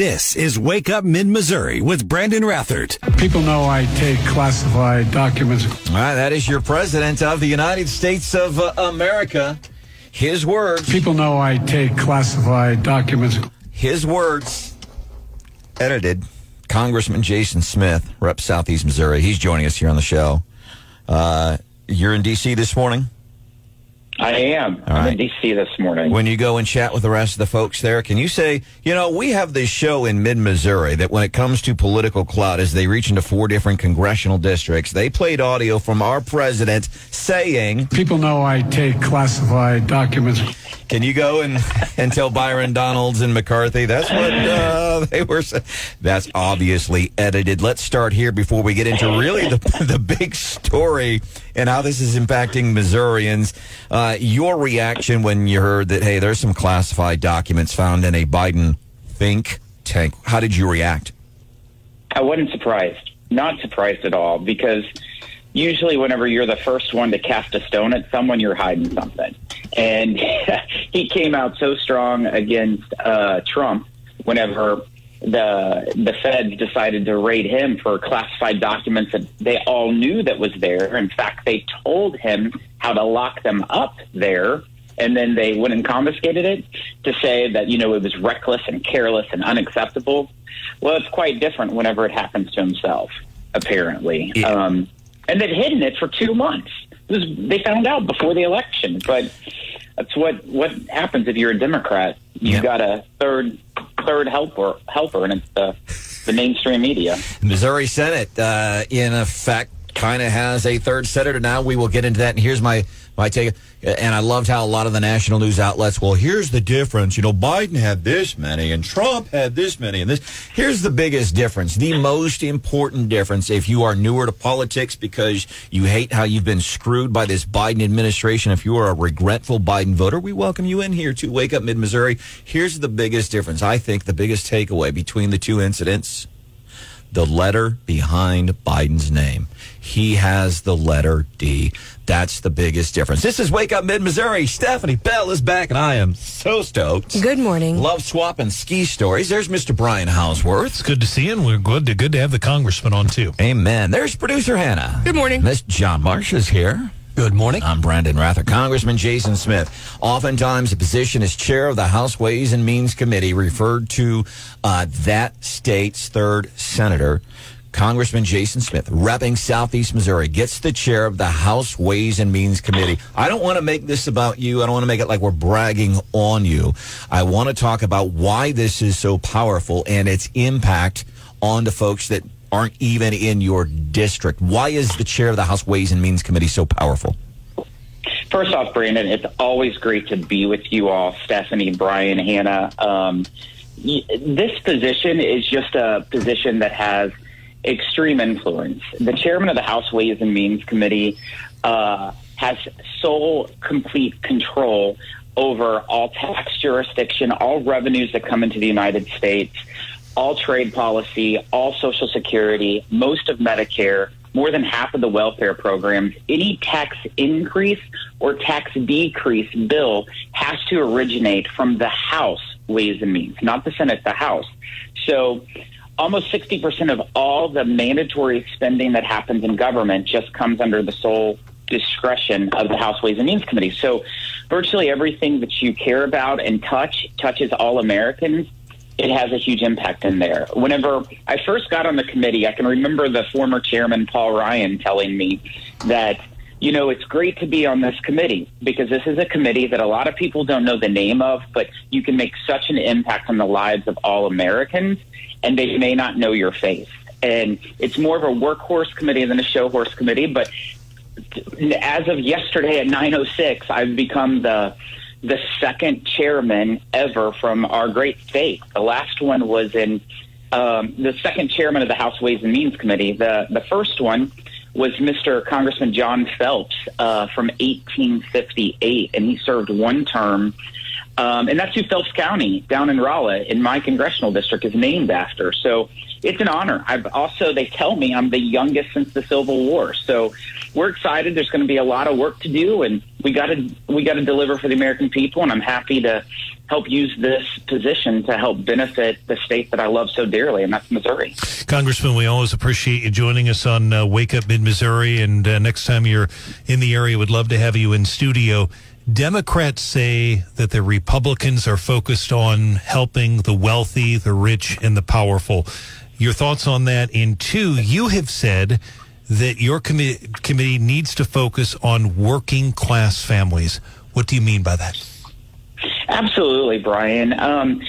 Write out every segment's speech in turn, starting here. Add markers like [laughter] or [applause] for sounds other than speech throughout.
This is Wake Up Mid Missouri with Brandon Rathert. People know I take classified documents. All right, that is your president of the United States of uh, America. His words. People know I take classified documents. His words. Edited. Congressman Jason Smith, Rep Southeast Missouri. He's joining us here on the show. Uh, you're in D.C. this morning? I am. All I'm right. in D.C. this morning. When you go and chat with the rest of the folks there, can you say, you know, we have this show in mid Missouri that when it comes to political clout, as they reach into four different congressional districts, they played audio from our president saying, People know I take classified documents. Can you go and, [laughs] and tell Byron Donalds and McCarthy that's what uh, [laughs] they were saying? That's obviously edited. Let's start here before we get into really the, [laughs] the big story and how this is impacting Missourians. Uh, your reaction when you heard that, hey, there's some classified documents found in a Biden think tank. How did you react? I wasn't surprised. Not surprised at all because usually whenever you're the first one to cast a stone at someone, you're hiding something. And [laughs] he came out so strong against uh, Trump whenever the the feds decided to raid him for classified documents that they all knew that was there. In fact, they told him how to lock them up there. And then they went and confiscated it to say that, you know, it was reckless and careless and unacceptable. Well, it's quite different whenever it happens to himself, apparently. Yeah. Um, and they'd hidden it for two months. Was, they found out before the election, but that's what what happens if you're a Democrat. You Yeah. got a third third helper helper, and it's the the mainstream media. Missouri Senate, uh, in effect, kind of has a third senator now. We will get into that. And here's my my take. it, And I loved how a lot of the national news outlets. Well, here's the difference. You know, Biden had this many, and Trump had this many, and this. Here's the biggest difference. The most important difference. If you are newer to politics because you hate how you've been screwed by this Biden administration, if you are a regretful Biden voter, we welcome you in here to Wake Up Mid Missouri. Here's the biggest difference. I think the biggest takeaway between the two incidents the letter behind Biden's name. He has the letter D. That's the biggest difference. This is Wake Up Mid Missouri. Stephanie Bell is back, and I am so stoked. Good morning. Love swapping ski stories. There's Mr. Brian Hauswirth. It's good to see you, and we're good to, good to have the congressman on, too. Amen. There's producer Hannah. Good morning. Miss John Marsh is here. Good morning. I'm Brandon Rathert. Congressman Jason Smith. Oftentimes, the position as chair of the House Ways and Means Committee referred to uh, that state's third senator. Congressman Jason Smith, repping Southeast Missouri, gets the chair of the House Ways and Means Committee. I don't want to make this about you. I don't want to make it like we're bragging on you. I want to talk about why this is so powerful and its impact on the folks that aren't even in your district. Why is the chair of the House Ways and Means Committee so powerful? First off, Brandon, it's always great to be with you all, Stephanie, Brian, Hannah. Um, this position is just a position that has extreme influence. The chairman of the House Ways and Means Committee uh, has sole, complete control over all tax jurisdiction, all revenues that come into the United States, all trade policy, all Social Security, most of Medicare, more than half of the welfare programs. Any tax increase or tax decrease bill has to originate from the House Ways and Means, not the Senate, the House. So almost 60% of all the mandatory spending that happens in government just comes under the sole discretion of the House Ways and Means Committee. So virtually everything that you care about and touch touches all Americans. It has a huge impact in there. Whenever I first got on the committee, I can remember the former chairman, Paul Ryan, telling me that, you know, it's great to be on this committee because this is a committee that a lot of people don't know the name of, but you can make such an impact on the lives of all Americans, and they may not know your face. And it's more of a workhorse committee than a show horse committee, but as of yesterday at 9:06, I've become the the second chairman ever from our great state. The last one was in um, the second chairman of the House Ways and Means Committee. The the first one was Mr. Congressman John Phelps uh, from 1858, and he served one term Um, and that's who Phelps County down in Rolla in my congressional district is named after. So it's an honor. I've also, they tell me I'm the youngest since the Civil War. So we're excited. There's going to be a lot of work to do and we got to, we got to deliver for the American people. And I'm happy to help use this position to help benefit the state that I love so dearly, and that's Missouri. Congressman, we always appreciate you joining us on uh, Wake Up Mid Missouri. And uh, next time you're in the area, would love to have you in studio. Democrats say that the Republicans are focused on helping the wealthy, the rich, and the powerful. Your thoughts on that? And two, you have said that your commi- committee needs to focus on working class families. What do you mean by that? Absolutely, Brian. Um,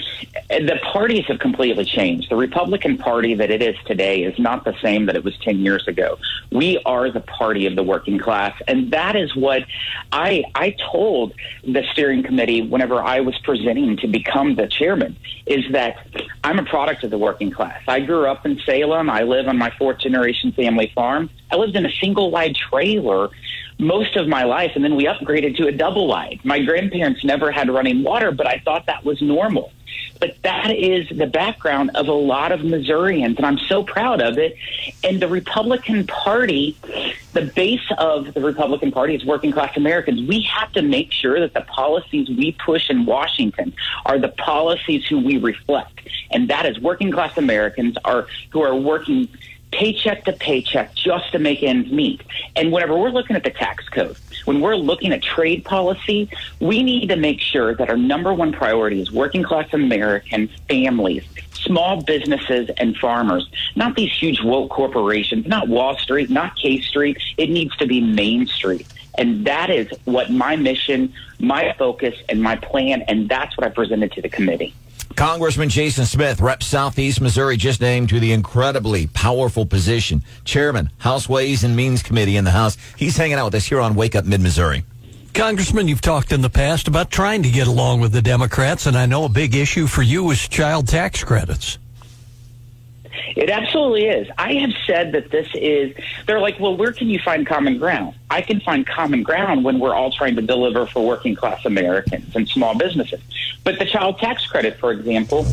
the parties have completely changed. The Republican Party that it is today is not the same that it was 10 years ago. We are the party of the working class. And that is what I, I told the steering committee whenever I was presenting to become the chairman is that I'm a product of the working class. I grew up in Salem. I live on my fourth generation family farm. I lived in a single wide trailer most of my life, and then we upgraded to a double wide. My grandparents never had running water, but I thought that was normal. But that is the background of a lot of Missourians, and I'm so proud of it. And the Republican Party, the base of the Republican Party is working class Americans. We have to make sure that the policies we push in Washington are the policies who we reflect, and that is working class Americans are who are working paycheck to paycheck just to make ends meet. And whenever we're looking at the tax code, when we're looking at trade policy, we need to make sure that our number one priority is working class American families, small businesses, and farmers, not these huge woke corporations, not Wall Street, not K Street. It needs to be Main Street. And that is what my mission, my focus, and my plan, and that's what I presented to the committee. Congressman Jason Smith, Rep Southeast Missouri, just named to the incredibly powerful position, Chairman, House Ways and Means Committee in the House. He's hanging out with us here on Wake Up Mid Missouri. Congressman, you've talked in the past about trying to get along with the Democrats, and I know a big issue for you is child tax credits. It absolutely is. I have said that this is, they're like, well, where can you find common ground? I can find common ground when we're all trying to deliver for working class Americans and small businesses. But the child tax credit, for example,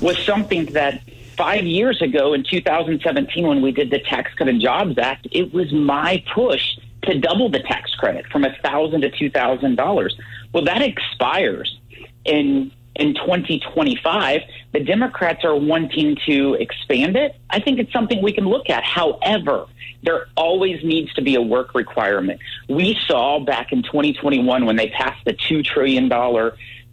was something that five years ago in 2017, when we did the Tax Cut and Jobs Act, it was my push to double the tax credit from a thousand to two thousand dollars. Well, that expires in in 2025. The Democrats are wanting to expand it. I think it's something we can look at. However, there always needs to be a work requirement. We saw back in 2021 when they passed the $2 trillion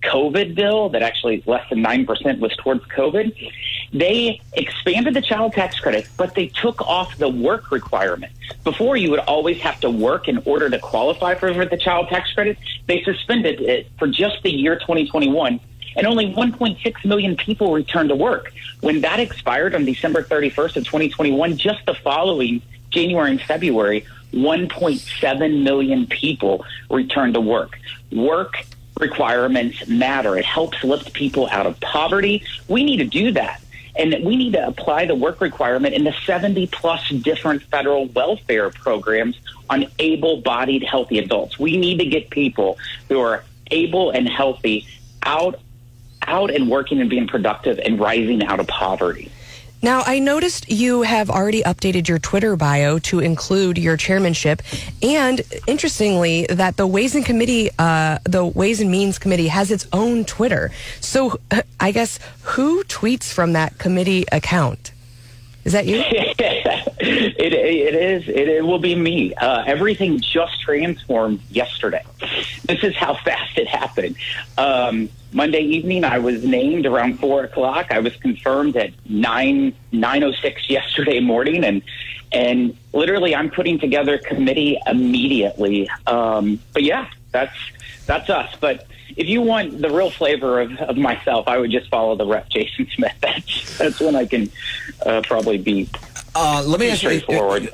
COVID bill that actually less than 9% was towards COVID. They expanded the child tax credit, but they took off the work requirement. Before, you would always have to work in order to qualify for the child tax credit. They suspended it for just the year 2021 and only 1.6 million people returned to work. When that expired on December 31st of 2021, just the following January and February, 1.7 million people returned to work. Work requirements matter. It helps lift people out of poverty. We need to do that. And we need to apply the work requirement in the 70 plus different federal welfare programs on able bodied, healthy adults. We need to get people who are able and healthy out out and working and being productive and rising out of poverty. Now, I noticed you have already updated your Twitter bio to include your chairmanship, and interestingly, that the Ways and Committee, uh, the Ways and Means Committee, has its own Twitter. So, [laughs] I guess who tweets from that committee account? Is that you? [laughs] it, it is. It, it will be me. Uh, everything just transformed yesterday. This is how [laughs] fast it happened. Um, Monday evening, I was named around four o'clock. I was confirmed at nine nine oh six yesterday morning, and and literally, I'm putting together committee immediately. Um, but yeah, that's that's us. But if you want the real flavor of, of myself, I would just follow the rep [laughs] Jason Smith. That's that's when I can uh, probably be uh, let me ask you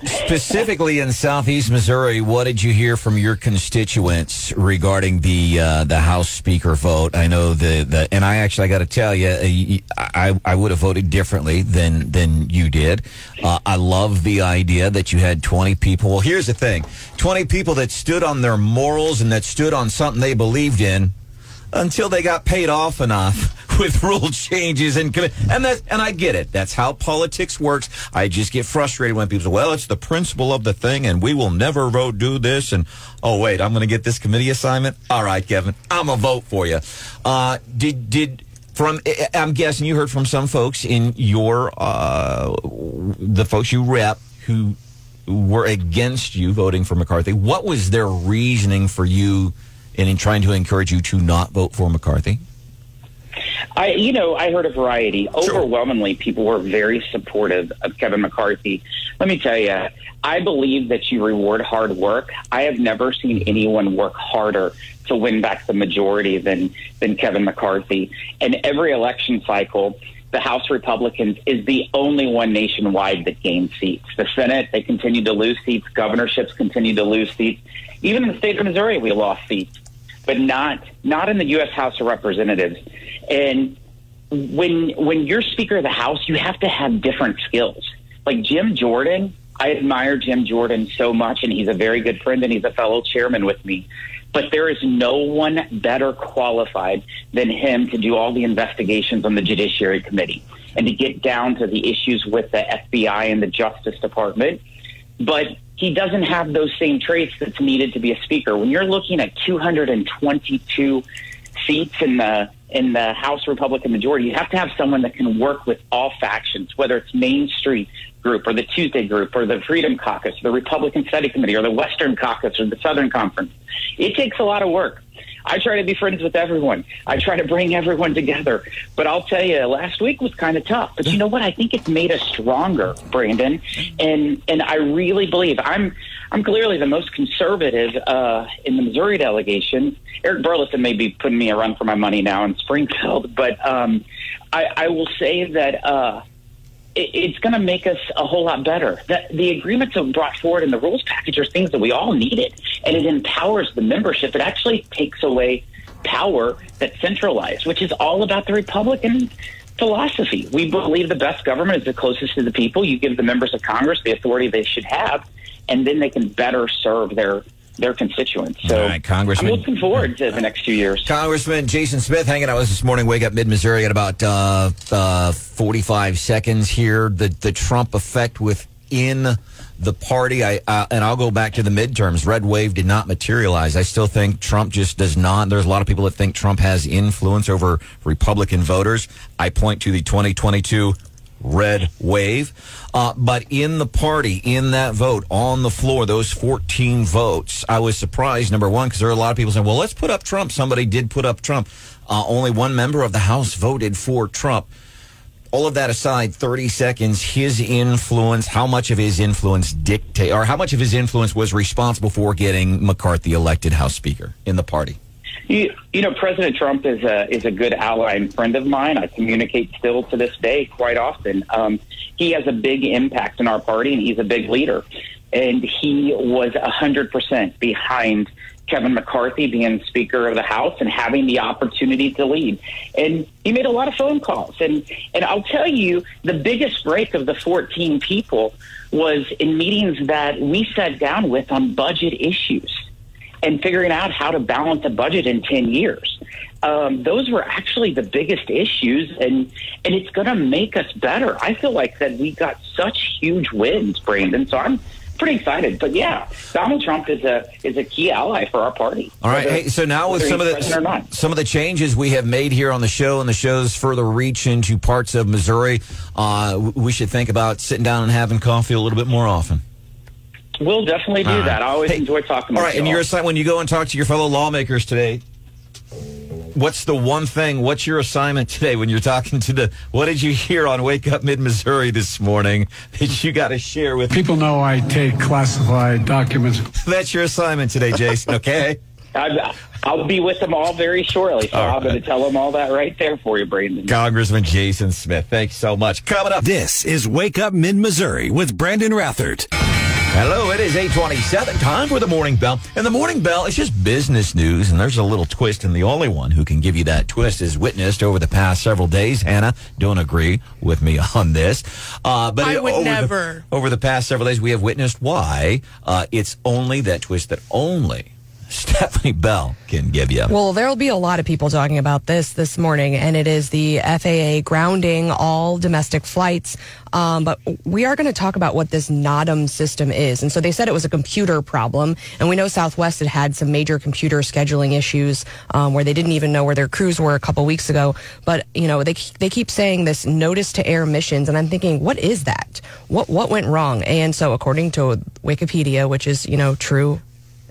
specifically in Southeast Missouri. What did you hear from your constituents regarding the uh, the House Speaker vote? I know the, the and I actually I got to tell you, uh, I I would have voted differently than than you did. Uh, I love the idea that you had twenty people. Well, here's the thing: twenty people that stood on their morals and that stood on something they believed in until they got paid off enough [laughs] with rule changes and and that and I get it. That's how politics works. I just get frustrated when people say, "Well, it's the principle of the thing, and we will never vote do this." And oh wait, I'm going to get this committee assignment. All right, Kevin, I'm gonna vote for you. Uh, did did from I'm guessing you heard from some folks in your uh, the folks you rep who were against you voting for McCarthy. What was their reasoning for you in, in trying to encourage you to not vote for McCarthy? I, you know, I heard a variety. Overwhelmingly, people were very supportive of Kevin McCarthy. Let me tell you, I believe that you reward hard work. I have never seen anyone work harder to win back the majority than than Kevin McCarthy. And every election cycle, the House Republicans is the only one nationwide that gains seats. The Senate, they continue to lose seats. Governorships continue to lose seats. Even in the state of Missouri, we lost seats, but not not in the U.S. House of Representatives. And when when you're Speaker of the House, you have to have different skills. Like Jim Jordan, I admire Jim Jordan so much, and he's a very good friend, and he's a fellow chairman with me. But there is no one better qualified than him to do all the investigations on the Judiciary Committee and to get down to the issues with the FBI and the Justice Department. But he doesn't have those same traits that's needed to be a speaker. When you're looking at 222 seats in the in the House Republican majority, you have to have someone that can work with all factions, whether it's Main Street Group or the Tuesday Group or the Freedom Caucus, the Republican Study Committee or the Western Caucus or the Southern Conference. It takes a lot of work. I try to be friends with everyone. I try to bring everyone together. But I'll tell you, last week was kind of tough. But you know what? I think it's made us stronger, Brandon. And and I really believe I'm I'm clearly the most conservative uh, in the Missouri delegation. Eric Burlison may be putting me a run for my money now in Springfield, [laughs] but um, I, I will say that. Uh, it's going to make us a whole lot better. The, the agreements that brought forward in the rules package are things that we all needed, and it empowers the membership. It actually takes away power that's centralized, which is all about the Republican philosophy. We believe the best government is the closest to the people. You give the members of Congress the authority they should have, and then they can better serve their their constituents. So right, Congressman. I'm looking forward to the next few years. Congressman Jason Smith hanging out with us this morning. Wake up mid Missouri at about uh, uh, 45 seconds here. The the Trump effect within the party. I uh, and I'll go back to the midterms. Red wave did not materialize. I still think Trump just does not. There's a lot of people that think Trump has influence over Republican voters. I point to the 2022 red wave. Uh, but in the party, in that vote, on the floor, those 14 votes, I was surprised, number one, because there are a lot of people saying, well, let's put up Trump. Somebody did put up Trump. Uh, only one member of the House voted for Trump. All of that aside, 30 seconds, his influence, how much of his influence dictate, or how much of his influence was responsible for getting McCarthy elected House Speaker in the party? You, you know, President Trump is a is a good ally and friend of mine. I communicate still to this day quite often. Um, he has a big impact in our party, and he's a big leader. And he was hundred percent behind Kevin McCarthy being Speaker of the House and having the opportunity to lead. And he made a lot of phone calls. And and I'll tell you, the biggest break of the fourteen people was in meetings that we sat down with on budget issues and figuring out how to balance a budget in 10 years. Um, those were actually the biggest issues, and and it's going to make us better. I feel like that we got such huge wins, Brandon. So I'm pretty excited. But yeah, Donald Trump is a is a key ally for our party. All right. Whether- Hey, so now with some of he's president or the some of the changes we have made here on the show and the show's further reach into parts of Missouri, uh, we should think about sitting down and having coffee a little bit more often. We'll definitely do All right. that. I always Hey, enjoy talking. All with right, and your assignment when you go and talk to your fellow lawmakers today, what's the one thing? What's your assignment today when you're talking to the? What did you hear on Wake Up Mid Missouri this morning that you got to share with? People know I take classified documents. That's your assignment today, Jason. Okay. [laughs] I, I'll be with them all very shortly, so All I'm going to tell them all that right there for you, Brandon. Congressman Jason Smith, thanks so much. Coming up. This is Wake Up Mid Missouri with Brandon Rathert. Hello, it is 827. Time for the Morning Bell. And the Morning Bell is just business news, and there's a little twist, and the only one who can give you that twist is witnessed over the past several days. Hannah, don't agree with me [laughs] on this. Uh, but I it- would over the- never. over the past several days, we have witnessed why uh, it's only that twist that only [laughs] Stephanie Bell can give you. Well, there'll be a lot of people talking about this this morning, and it is the FAA grounding all domestic flights. Um, but we are going to talk about what this NOTAM system is. And so they said it was a computer problem, and we know Southwest had had some major computer scheduling issues um, where they didn't even know where their crews were a couple weeks ago. But you know, they they keep saying this notice to air missions, and I'm thinking, what is that? What what went wrong? And so, according to Wikipedia, which is you know true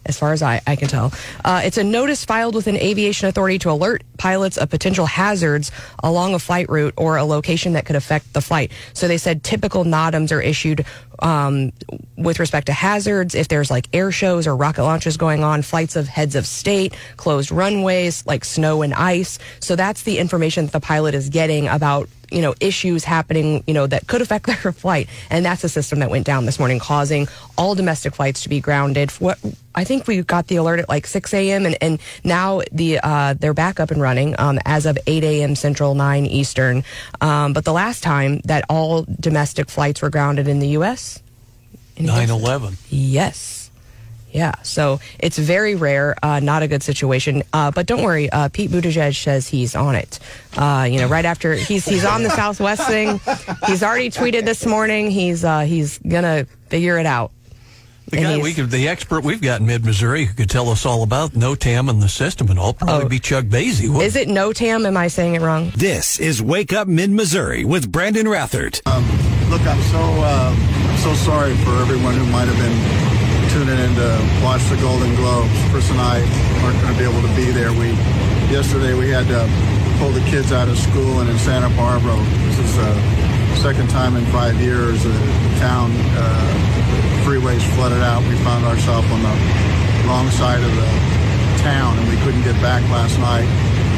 as far as I, I can tell. Uh, it's a notice filed with an aviation authority to alert pilots of potential hazards along a flight route or a location that could affect the flight. So they said typical NOTAMs are issued um, with respect to hazards, if there's like air shows or rocket launches going on, flights of heads of state, closed runways, like snow and ice. So that's the information that the pilot is getting about you know issues happening you know that could affect [laughs] their flight. And that's the system that went down this morning causing all domestic flights to be grounded. What i think we got the alert at like 6 a.m and, and now the uh, they're back up and running um, as of 8 a.m central 9 eastern. Um, but the last time that all domestic flights were grounded in the us 9 11. Yes. Yeah, so it's very rare, uh, not a good situation. Uh, but don't worry, uh, Pete Buttigieg says he's on it. Uh, you know, right after he's he's on the Southwest thing. He's already tweeted this morning. He's uh, he's gonna figure it out. The And guy we could, the expert we've got in mid Missouri who could tell us all about NOTAM and the system and all probably Oh. be Chuck Basie. wouldn't Is it no Tam? Am I saying it wrong? This is Wake Up Mid Missouri with Brandon Rathert. Look, I'm so uh, I'm so sorry for everyone who might have been tuning in to watch the Golden Globes. Chris and I aren't going to be able to be there. We yesterday we had to pull the kids out of school, and in Santa Barbara, this is the second time in five years the town uh, freeways flooded out. We found ourselves on the wrong side of the town, and we couldn't get back last night.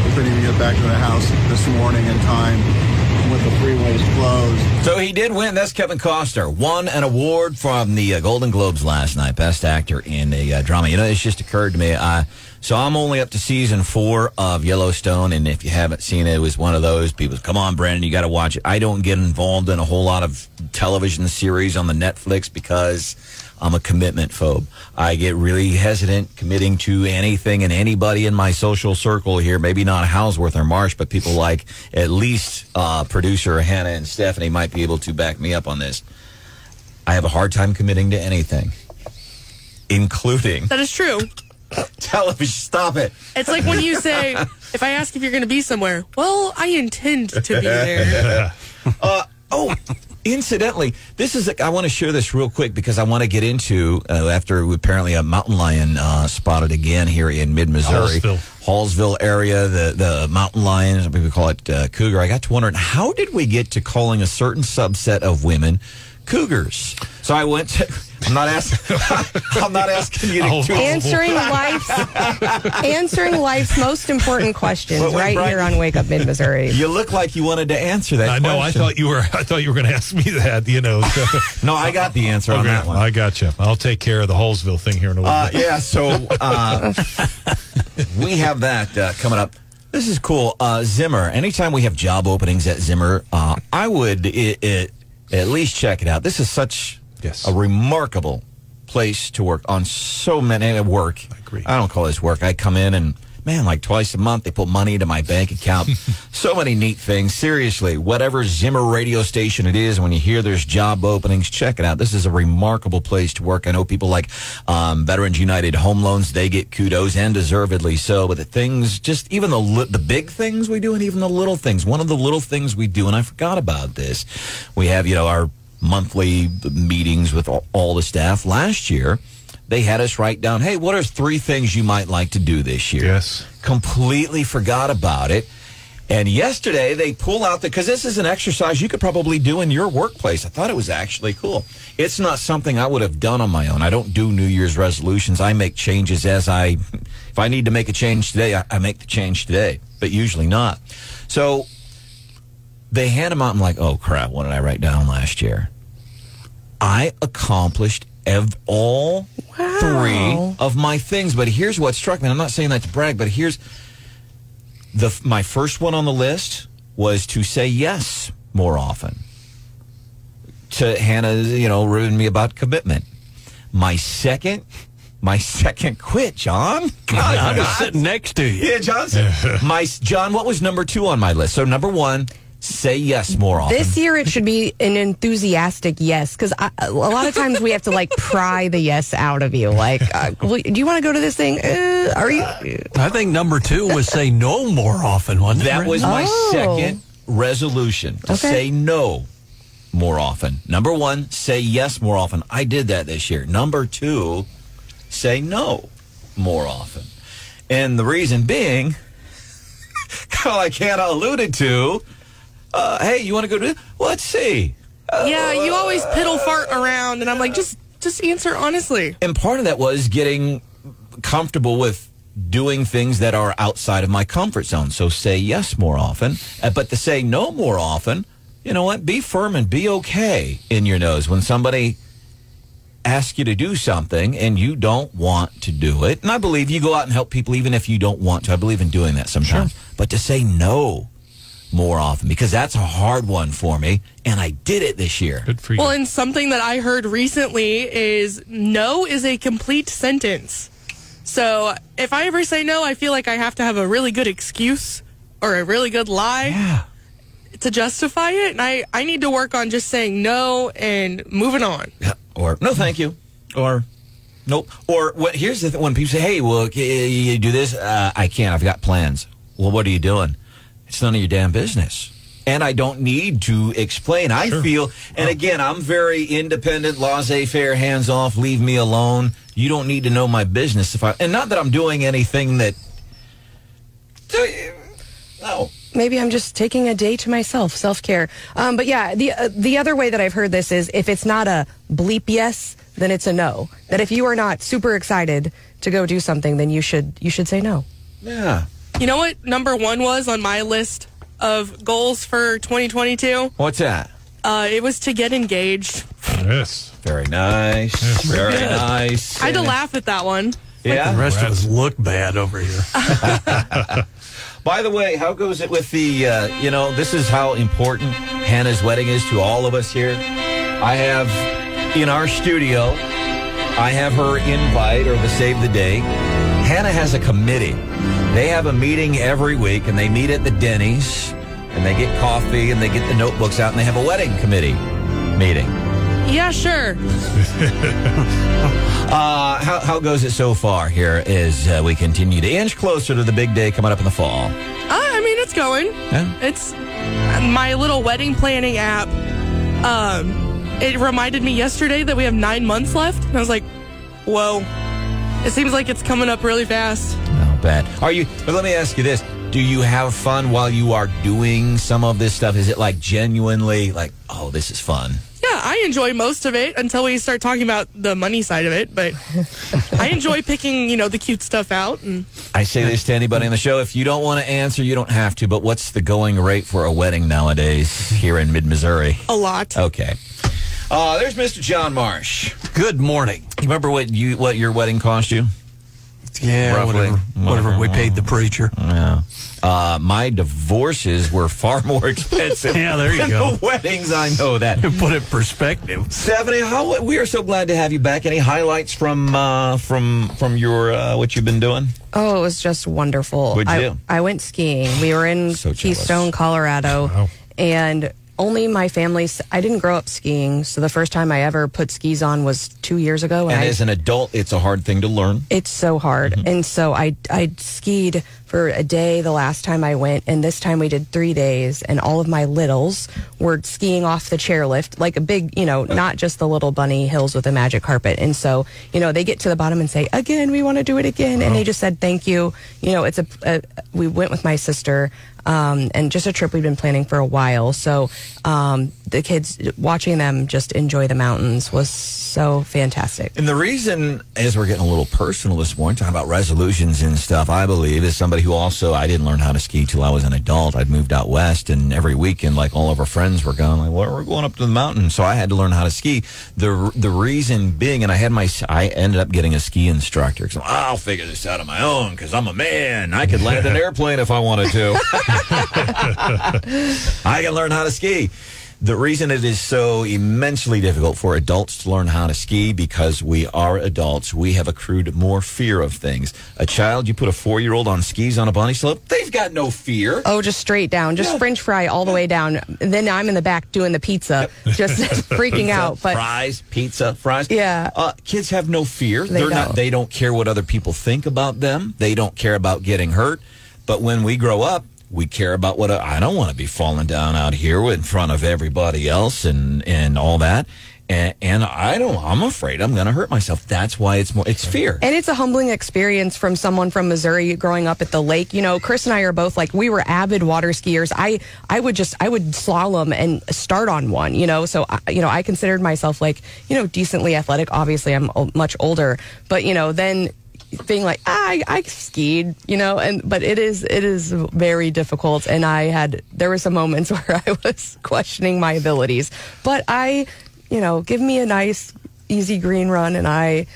We couldn't even get back to the house this morning in time with the freeways closed. So he did win. That's Kevin Costner. Won an award from the uh, Golden Globes last night, Best Actor in a uh, Drama. You know, it's just occurred to me. So I'm only up to season four of Yellowstone, and if you haven't seen it, it was one of those people. Come on, Brandon, you got to watch it. I don't get involved in a whole lot of television series on the Netflix because I'm a commitment phobe. I get really hesitant committing to anything and anybody in my social circle here. Maybe not Hauswirth or Marsh, but people like at least uh, producer Hannah and Stephanie might be able to back me up on this. I have a hard time committing to anything, including That is true. [laughs] television. Stop it. It's like when you say, [laughs] if I ask if you're going to be somewhere, well, I intend to be there. [laughs] Oh, incidentally, this is I want to share this real quick because I want to get into uh, after apparently a mountain lion uh, spotted again here in mid Missouri, Hallsville. Hallsville area. The the mountain lion, some people call it uh, cougar. I got to wondering how did we get to calling a certain subset of women cougars? So I went to. I'm not asking. [laughs] I'm not asking you to. Oh, to Answering life's answering life's most important questions Wait, wait, right Brian. here on Wake Up Mid Missouri. you look like you wanted to answer that. I know. I thought you were. I thought you were going to ask me that. You know. So. [laughs] No, I got the answer on that one. I got you. I'll take care of the Hallsville thing here in a little Uh, bit. yeah, so [laughs] uh, we have that uh, coming up. This is cool. Uh, Zimmer, anytime we have job openings at Zimmer, uh, I would i i at least check it out. This is such Yes. a remarkable place to work on so many uh, work. I agree. I don't call this work. I come in and man, like twice a month, they put money into my bank account. [laughs] so many neat things. Seriously, whatever Zimmer radio station it is, when you hear there's job openings, check it out. This is a remarkable place to work. I know people like um, Veterans United Home Loans; they get kudos and deservedly so. But the things, just even the li- the big things we do, and even the little things. One of the little things we do, and I forgot about this. We have you know our monthly meetings with all, all the staff. Last year, they had us write down, hey, what are three things you might like to do this year? Yes. Completely forgot about it. And yesterday they pull out the because this is an exercise you could probably do in your workplace. I thought it was actually cool. It's not something I would have done on my own. I don't do New Year's resolutions. I make changes as I, if I need to make a change today, I, I make the change today, but usually not. So they hand them out. I'm like, oh crap, what did I write down last year? I accomplished ev- all three of my things. But here's what struck me. I'm not saying that to brag, but here's the my first one on the list was to say yes more often. To Hannah, you know, ribbing me about commitment. My second my second quit, John. God, [laughs] I'm God. sitting next to you. Yeah, Johnson. [laughs] my John, what was number two on my list? So number one, say yes more often. This year, it should be an enthusiastic yes, because a lot of times we have to like pry the yes out of you. Like, uh, well, do you want to go to this thing? Uh, are you? I think number two was say no more often, wasn't it? that was my Oh. second resolution to Okay. say no more often. Number one, say yes more often. I did that this year. Number two, say no more often. And the reason being, kind of like Hannah alluded to, uh, hey, you want to go to? Let's see. Yeah, you always piddle fart around, and I'm like, just just answer honestly. And part of that was getting comfortable with doing things that are outside of my comfort zone. So say yes more often, uh, but to say no more often, you know what? Be firm and be okay in your nose when somebody asks you to do something and you don't want to do it. And I believe you go out and help people even if you don't want to. I believe in doing that sometimes. But to say no more often because that's a hard one for me and I did it this year. Good for you. Well, and something that I heard recently is no is a complete sentence. So if I ever say no, I feel like I have to have a really good excuse or a really good lie Yeah. to justify it. And I, I need to work on just saying no and moving on. Yeah. Or no, thank you. Or nope. Or what? Here's the th- when people say, "Hey, well, you do this." Uh, I can't. I've got plans. Well, what are you doing? It's none of your damn business. And I don't need to explain. I feel, and again, I'm very independent, laissez-faire, hands off, leave me alone. You don't need to know my business if I, and not that I'm doing anything that. No. Maybe I'm just taking a day to myself, self care. Um, but yeah, the uh, the other way that I've heard this is if it's not a bleep yes, then it's a no. That if you are not super excited to go do something, then you should you should say no. Yeah. You know what number one was on my list of goals for 2022? What's that? Uh, it was to get engaged. yes. Very nice. Very good. nice. I had to laugh at that one. Yeah. The rest of us look bad over here. [laughs] By the way, how goes it with the, uh, you know, this is how important Hannah's wedding is to all of us here. I have in our studio, I have her invite or the save the day. Hannah has a committee. They have a meeting every week and they meet at the Denny's and they get coffee and they get the notebooks out and they have a wedding committee meeting. Yeah, sure. [laughs] Uh, how, how goes it so far here as uh, we continue to inch closer to the big day coming up in the fall? Uh, I mean, it's going. Yeah. It's my little wedding planning app. Um, it reminded me yesterday that we have nine months left, and I was like, "Whoa!" It seems like it's coming up really fast. Not bad. Are you? But let me ask you this: Do you have fun while you are doing some of this stuff? Is it like genuinely like, oh, this is fun? Yeah, I enjoy most of it until we start talking about the money side of it. But I enjoy picking, you know, the cute stuff out. And I say this to anybody on the show: if you don't want to answer, you don't have to. But what's the going rate for a wedding nowadays here in mid Missouri? a lot. Okay. Uh, there's Mr. John Marsh. Good morning. You remember what you what your wedding cost you? Yeah, Roughly. whatever, whatever we paid the preacher. Yeah. Uh, my divorces were far more [laughs] expensive. Yeah, there you than go. The weddings, I know that. To [laughs] put it in perspective. Stephanie, how we are so glad to have you back. Any highlights from uh, from from your uh, what you've been doing? Oh, it was just wonderful. What'd you I, do? I went skiing. We were in So. Keystone, Colorado, Wow. and only my family. I didn't grow up skiing, so the first time I ever put skis on was two years ago. And I, as an adult, it's a hard thing to learn. it's so hard, Mm-hmm. and so I I skied for a day the last time I went, and this time we did three days, and all of my littles were skiing off the chairlift, like a big, you know, not just the little bunny hills with a magic carpet. And so, you know, they get to the bottom and say, "Again, we want to do it again," and they just said, "Thank you." You know, it's a, a we went with my sister. Um, and just a trip we've been planning for a while. So um, the kids watching them just enjoy the mountains was so fantastic. And the reason, as we're getting a little personal this morning, talking about resolutions and stuff, I believe, is somebody who also, I didn't learn how to ski till I was an adult. I'd moved out west, and every weekend, like all of our friends were going, like, well, we're going up to the mountain. So I had to learn how to ski. The the reason being, and I had my, I ended up getting a ski instructor because I'll figure this out on my own because I'm a man. I could land an airplane if I wanted to. [laughs] [laughs] I can learn how to ski. The reason it is so immensely difficult for adults to learn how to ski because we are adults. We have accrued more fear of things. A child, you put a four year old on skis on a bunny slope, they've got no fear. Oh, just straight down, just French fry all the way down. Then I'm in the back doing the pizza, [laughs] just [laughs] freaking out. But fries, pizza, fries. Yeah. Uh, kids have no fear. They They're not. don't. They don't care what other people think about them. They don't care about getting hurt. But when we grow up, we care about what I don't want to be falling down out here in front of everybody else and and all that. And, and I don't. I'm afraid I'm going to hurt myself. That's why it's more. It's fear. And it's a humbling experience from someone from Missouri growing up at the lake. You know, Chris and I are both like we were avid water skiers. I I would just I would slalom and start on one. You know, so I, you know I considered myself like you know decently athletic. Obviously, I'm uh, much older, but you know then being like ah, I I skied. You know, and but it is it is very difficult. And I had there were some moments [laughs] where I was questioning my abilities, but I you know give me a nice easy green run and I.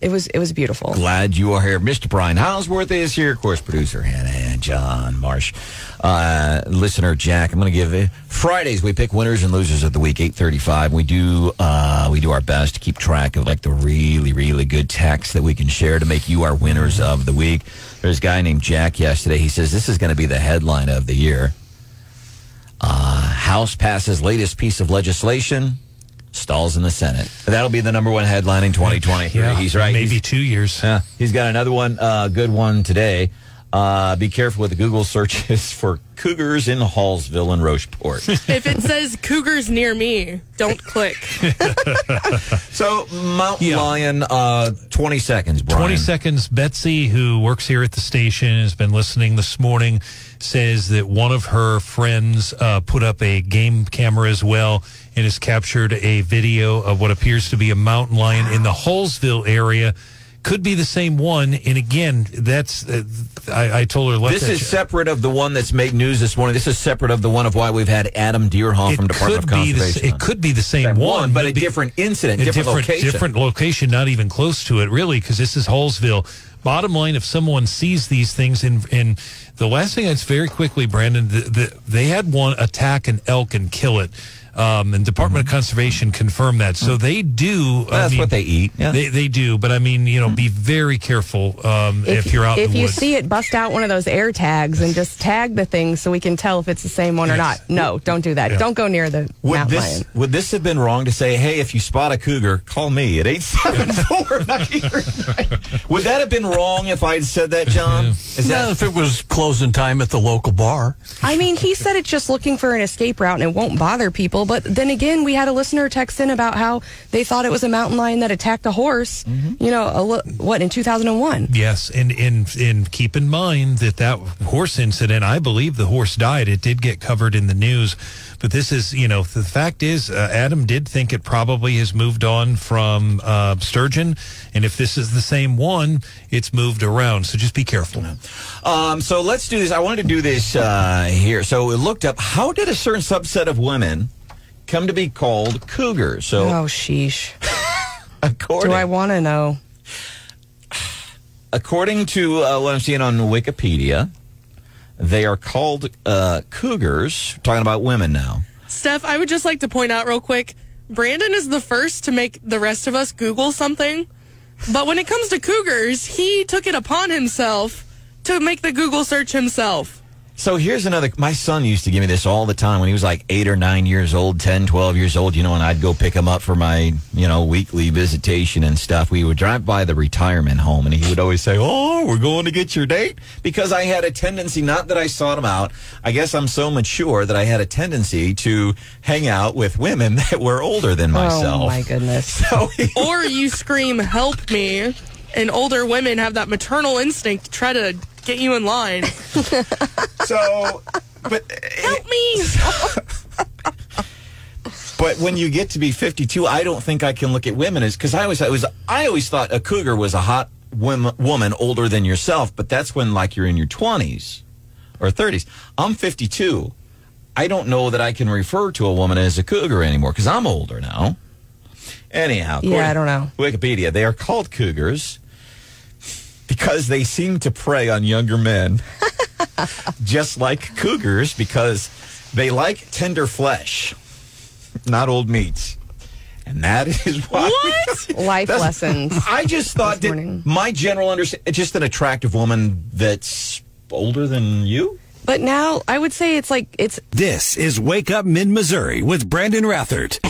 It was it was beautiful. Glad you are here. Mr. Brian Hauswirth is here. Of course, producer Hannah and John Marsh. Uh, listener Jack, I'm going to give it Fridays. We pick winners and losers of the week. 8:35. We do uh, we do our best to keep track of like the really really good texts that we can share to make you our winners of the week. There's a guy named Jack yesterday. He says this is going to be the headline of the year. Uh, House passes latest piece of legislation. Stalls in the Senate. That'll be the number one headline in 2023. Yeah, He's right. Maybe He's- two years. yeah, he's got another one, uh, good one today. Uh, be careful with the Google searches [laughs] for cougars in Hallsville and Rocheport. If it says cougars near me, don't click. [laughs] so, Mountain Yeah. Lion, uh, 20 seconds, Brian. 20 seconds. Betsy, who works here at the station, has been listening this morning, says that one of her friends uh, put up a game camera as well and has captured a video of what appears to be a mountain lion in the Hallsville area. Could be the same one. And again, that's, uh, I, I told her, This is separate of the one that's made news this morning. This is separate of the one of why we've had Adam Deerhall from Department of be the, it could be the same, Same one, but a different incident, a different location. different location, not even close to it, really, because this is Hallsville. Bottom line, if someone sees these things, in in the last thing that's very quickly, Brandon, the, the, they had one attack an elk and kill it. Um, and Department of Conservation confirmed that, so they do. Mm-hmm. That's what they eat. Yeah. They they do, but I mean, you know, be very careful um, if, you're out if in the you woods. see it, bust out one of those air tags and just tag the thing so we can tell if it's the same one or not. No, don't do that. Yeah. Don't go near the Would mountain this lion. would this have been wrong to say, hey, if you spot a cougar, call me at eight seven four [laughs] Would that have been wrong if I'd said that, John? Is Not that if it was closing time at the local bar. I mean, he said it's just looking for an escape route and it won't bother people. But then again, we had a listener text in about how they thought it was a mountain lion that attacked a horse. Mm-hmm. You know, a, what in 2001? Yes, and and and keep in mind that that horse incident, I believe the horse died. It did get covered in the news, but this is, you know, the fact is, uh, Adam did think it probably has moved on from uh, Sturgeon, and if this is the same one, it's moved around. So just be careful. Um, so let's do this. I wanted to do this uh, here. So we looked up how did a certain subset of women come to be called cougars? So Oh, sheesh. [laughs] according, Do I want to know? according to uh, what I'm seeing on Wikipedia, they are called uh, cougars. Talking about women now. Steph, I would just like to point out real quick Brandon is the first to make the rest of us Google something. But when it comes to cougars, he took it upon himself to make the Google search himself. So here's another. My son used to give me this all the time when he was like eight or nine years old, 10, 12 years old, you know, and I'd go pick him up for my, you know, weekly visitation and stuff. We would drive by the retirement home and he would always say, Oh, we're going to get your date. Because I had a tendency, not that I sought him out, I guess I'm so mature that I had a tendency to hang out with women [laughs] that were older than oh, myself. Oh, my goodness. [laughs] So he- Or you scream, help me, and older women have that maternal instinct to try to get you in line. [laughs] so, but Help me! [laughs] But when you get to be 52, I don't think I can look at women as because I always I was I always thought a cougar was a hot wom- woman older than yourself, but that's when like you're in your 20s or 30s. I'm 52. I don't know that I can refer to a woman as a cougar anymore because I'm older now. Anyhow, Yeah, I don't know. Wikipedia, they are called cougars because they seem to prey on younger men, [laughs] just like cougars because they like tender flesh. not old meats. And that [laughs] is why. What? [laughs] Life lessons. I just thought that my general understanding, just an attractive woman that's older than you. But now I would say it's like it's This is Wake Up Mid Missouri with Brandon Rathert.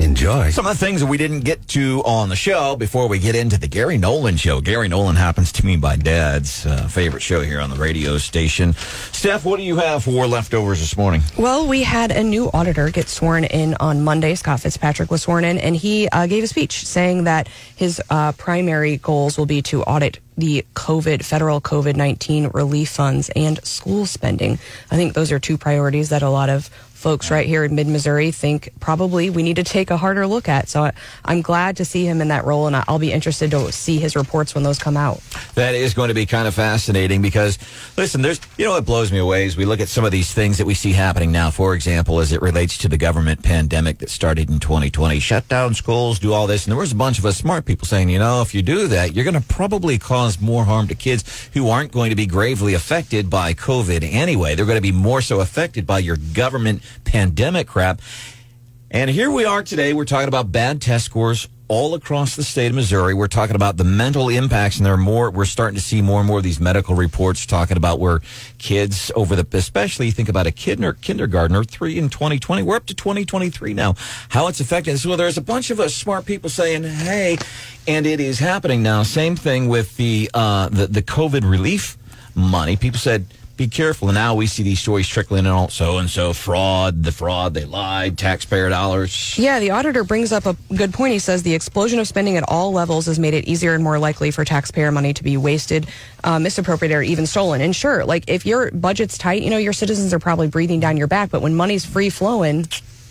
Enjoy. Some of the things that we didn't get to on the show before we get into the Gary Nolan show. Gary Nolan happens to be my dad's uh, favorite show here on the radio station. Steph, what do you have for leftovers this morning? Well, we had a new auditor get sworn in on Monday. Scott Fitzpatrick was sworn in, and he uh, gave a speech saying that his uh, primary goals will be to audit the COVID, federal COVID 19 relief funds and school spending. I think those are two priorities that a lot of folks right here in mid Missouri think probably we need to take a harder look at. So I, I'm glad to see him in that role, and I'll be interested to see his reports when those come out. That is going to be kind of fascinating because, listen, there's, you know, what blows me away is we look at some of these things that we see happening now. For example, as it relates to the government pandemic that started in 2020, shut down schools, do all this. And there was a bunch of us smart people saying, you know, if you do that, you're going to probably cause more harm to kids who aren't going to be gravely affected by COVID anyway. They're going to be more so affected by your government pandemic crap. And here we are today. We're talking about bad test scores all across the state of Missouri. We're talking about the mental impacts, and there are more. We're starting to see more and more of these medical reports talking about where kids over the, especially think about a kinder, kindergartner, three in 2020. We're up to 2023 now. How it's affecting. So there's a bunch of us smart people saying, "Hey," and it is happening now. Same thing with the uh, the the COVID relief money. People said be careful. And now we see these stories trickling in. So and so fraud, the fraud, they lied, taxpayer dollars. Yeah, the auditor brings up a good point. He says the explosion of spending at all levels has made it easier and more likely for taxpayer money to be wasted, uh, misappropriated, or even stolen. And sure, like if your budget's tight, you know, your citizens are probably breathing down your back. But when money's free flowing,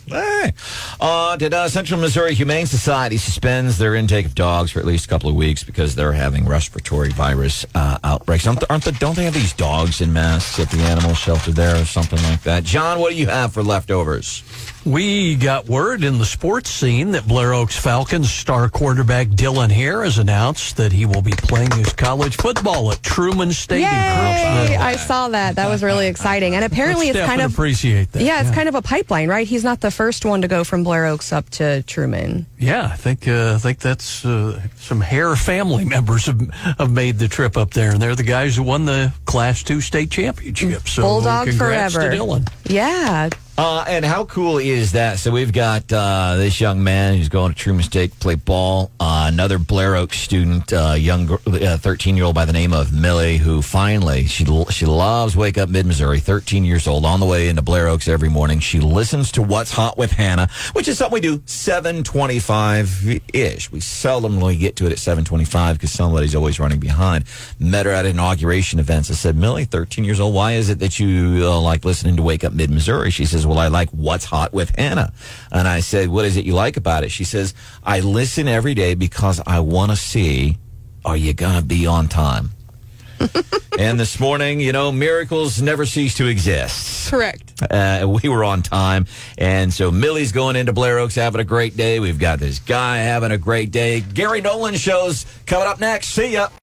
Hey. Uh, did uh, Central Missouri Humane Society suspends their intake of dogs for at least a couple of weeks because they're having respiratory virus uh, outbreaks? Aren't, aren't don't they have these dogs in masks at the animal shelter there or something like that? John, what do you have for leftovers? We got word in the sports scene that Blair Oaks Falcons star quarterback Dylan Hare has announced that he will be playing his college football at Truman State. yay! I saw that. That was really exciting. And apparently, Let's it's kind of appreciate that. yeah, it's kind of a pipeline, right? He's not the first one to go from Blair Oaks up to Truman. Yeah, I think uh, I think that's uh, some Hare family members have, have made the trip up there, and they're the guys who won the Class Two state championship. So Bulldog congrats forever. to Dylan. Yeah, Uh, and how cool is that? So we've got uh, this young man who's going to Truman State play ball. Uh, another Blair Oaks student, uh, young thirteen year old by the name of Millie, who finally she she loves Wake Up Mid Missouri. Thirteen years old, on the way into Blair Oaks every morning. She listens to What's Hot with Hannah, which is something we do seven twenty five ish. We seldomly get to it at seven twenty five because somebody's always running behind. Met her at inauguration events. I said, Millie, thirteen years old. Why is it that you uh, like listening to Wake Up Mid Missouri? She says, Well, I like What's Hot with Hannah. And I said, What is it you like about it? She says, I listen every day because I want to see, are you going to be on time? [laughs] and this morning, you know, miracles never cease to exist. Correct. Uh, we were on time. And so Millie's going into Blair Oaks having a great day. We've got this guy having a great day. Gary Nolan shows coming up next. See ya.